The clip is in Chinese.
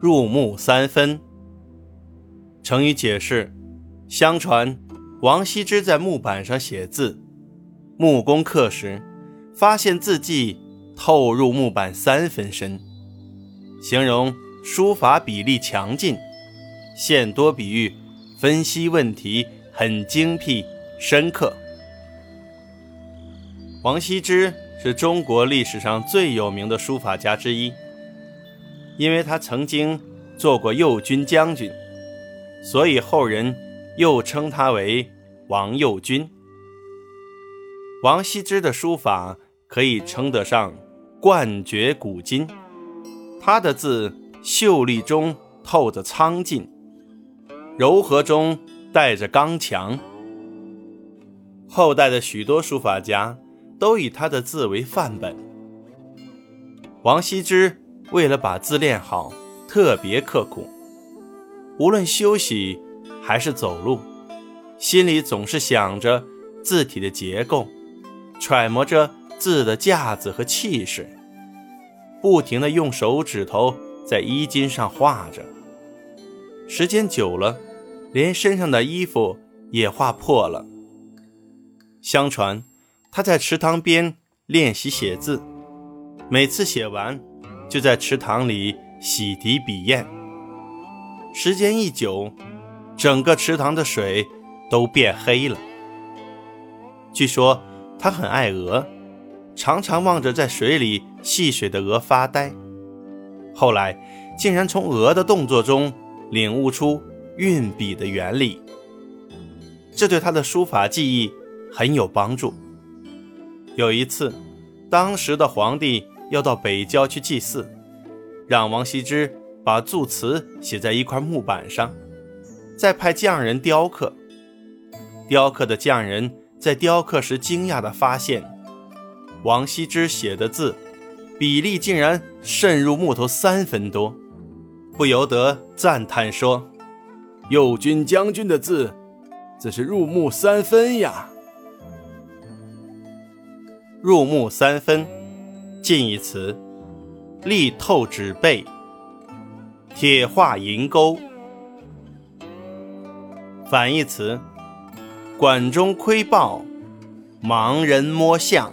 入木三分。成语解释：相传王羲之在木板上写字，木工刻时发现字迹透入木板三分深，形容书法笔力强劲，现多比喻分析问题很精辟深刻。王羲之是中国历史上最有名的书法家之一，因为他曾经做过右军将军，所以后人又称他为王右军。王羲之的书法可以称得上冠绝古今，他的字秀丽中透着苍劲，柔和中带着刚强。后代的许多书法家。都以他的字为范本。王羲之为了把字练好，特别刻苦，无论休息还是走路，心里总是想着字体的结构，揣摩着字的架子和气势，不停地用手指头在衣襟上画着。时间久了，连身上的衣服也画破了。相传。他在池塘边练习写字，每次写完，就在池塘里洗涤笔砚。时间一久，整个池塘的水都变黑了。据说他很爱鹅，常常望着在水里戏水的鹅发呆。后来，竟然从鹅的动作中领悟出运笔的原理，这对他的书法技艺很有帮助。有一次，当时的皇帝要到北郊去祭祀，让王羲之把祝词写在一块木板上，再派匠人雕刻。雕刻的匠人在雕刻时惊讶地发现，王羲之写的字比例竟然渗入木头三分多，不由得赞叹说：“右军将军的字，这是入木三分呀。”入木三分，近义词：力透纸背，铁画银钩。反义词：管中窥豹，盲人摸象。